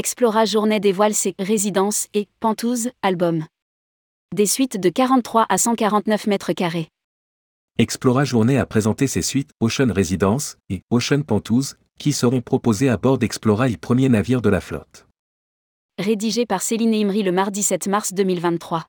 Explora Journée dévoile ses résidences et Pentouze album. Des suites de 43 à 149 mètres carrés. Explora Journée a présenté ses suites Ocean Residence et Ocean Pentouze, qui seront proposées à bord d'Explora, le premier navire de la flotte. Rédigé par Céline Imri le mardi 7 mars 2023.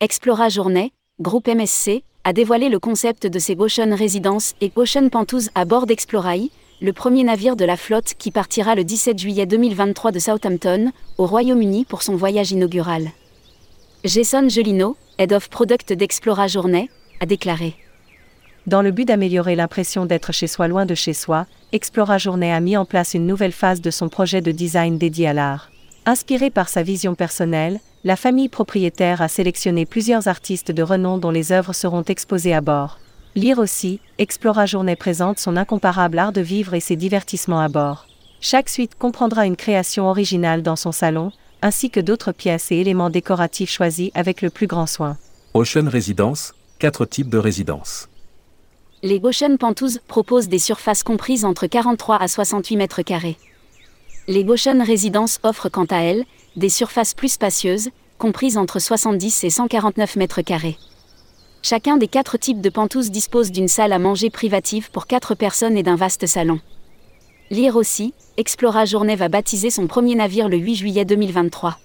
Explora Journée, groupe MSC, a dévoilé le concept de ses Ocean Residence et Ocean Pentouze à bord d'Explorai, le premier navire de la flotte qui partira le 17 juillet 2023 de Southampton, au Royaume-Uni pour son voyage inaugural. Jason Gelino, Head of Product d'Explora Journée, a déclaré. Dans le but d'améliorer l'impression d'être chez soi loin de chez soi, Explora Journée a mis en place une nouvelle phase de son projet de design dédié à l'art. Inspiré par sa vision personnelle, la famille propriétaire a sélectionné plusieurs artistes de renom dont les œuvres seront exposées à bord. Lire aussi, Explora Journée présente son incomparable art de vivre et ses divertissements à bord. Chaque suite comprendra une création originale dans son salon, ainsi que d'autres pièces et éléments décoratifs choisis avec le plus grand soin. Ocean Residence, quatre types de résidences. Les Ocean Pentouze proposent des surfaces comprises entre 43 à 68 mètres carrés. Les Ocean Residence offrent quant à elles des surfaces plus spacieuses, comprises entre 70 et 149 mètres carrés. Chacun des quatre types de pentouses dispose d'une salle à manger privative pour quatre personnes et d'un vaste salon. Lire aussi, Explora Journée va baptiser son premier navire le 8 juillet 2023.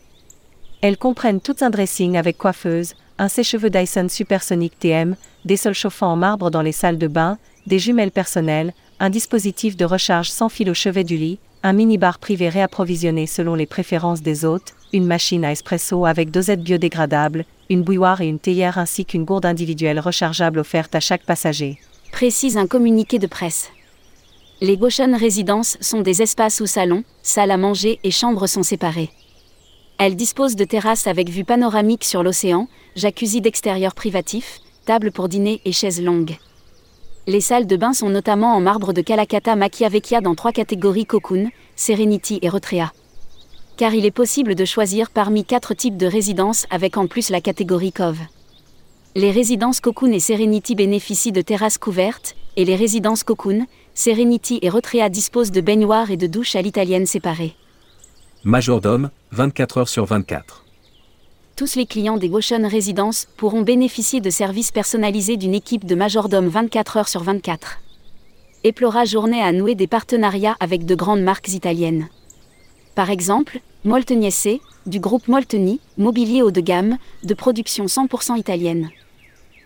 Elles comprennent tout un dressing avec coiffeuse, un sèche-cheveux Dyson Supersonic TM, des sols chauffants en marbre dans les salles de bain, des jumelles personnelles, un dispositif de recharge sans fil au chevet du lit, un minibar privé réapprovisionné selon les préférences des hôtes, une machine à espresso avec dosette biodégradable, une bouilloire et une théière ainsi qu'une gourde individuelle rechargeable offerte à chaque passager. Précise un communiqué de presse. Les Goshen Residences sont des espaces où salon, salle à manger et chambres sont séparés. Elles disposent de terrasses avec vue panoramique sur l'océan, jacuzzi d'extérieur privatif, table pour dîner et chaises longues. Les salles de bain sont notamment en marbre de Calacata Machiavecchia dans trois catégories Cocoon, Serenity et Retrea. Car il est possible de choisir parmi quatre types de résidences avec en plus la catégorie Cove. Les résidences Cocoon et Serenity bénéficient de terrasses couvertes, et les résidences Cocoon, Serenity et Retrea disposent de baignoires et de douches à l'italienne séparées. Majordome, 24 heures sur 24 tous les clients des Ocean Residences pourront bénéficier de services personnalisés d'une équipe de majordome 24 heures sur 24. Eplora Journée a noué des partenariats avec de grandes marques italiennes. Par exemple, Molteniese, du groupe Molteni, mobilier haut de gamme, de production 100% italienne.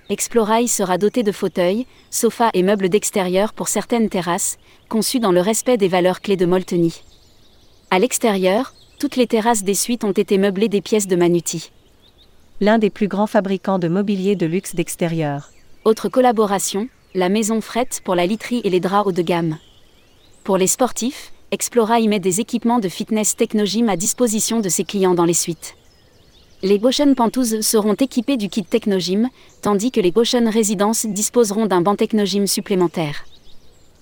Explorai sera doté de fauteuils, sofas et meubles d'extérieur pour certaines terrasses, conçus dans le respect des valeurs clés de Molteni. À l'extérieur, toutes les terrasses des suites ont été meublées des pièces de Manuti l'un des plus grands fabricants de mobilier de luxe d'extérieur. Autre collaboration, la maison Fret pour la literie et les draps haut de gamme. Pour les sportifs, Explora y met des équipements de fitness Technogym à disposition de ses clients dans les suites. Les Goshen Pentouses seront équipés du kit Technogym, tandis que les Goshen Residences disposeront d'un banc Technogym supplémentaire.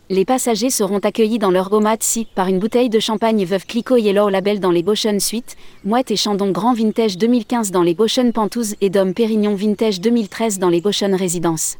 Les passagers seront accueillis dans leur si par une bouteille de champagne Veuve Clicquot Yellow Label dans les Boschen Suite, Mouette et Chandon Grand Vintage 2015 dans les Boschen Pentouze et Dom Pérignon Vintage 2013 dans les Boschen Résidences.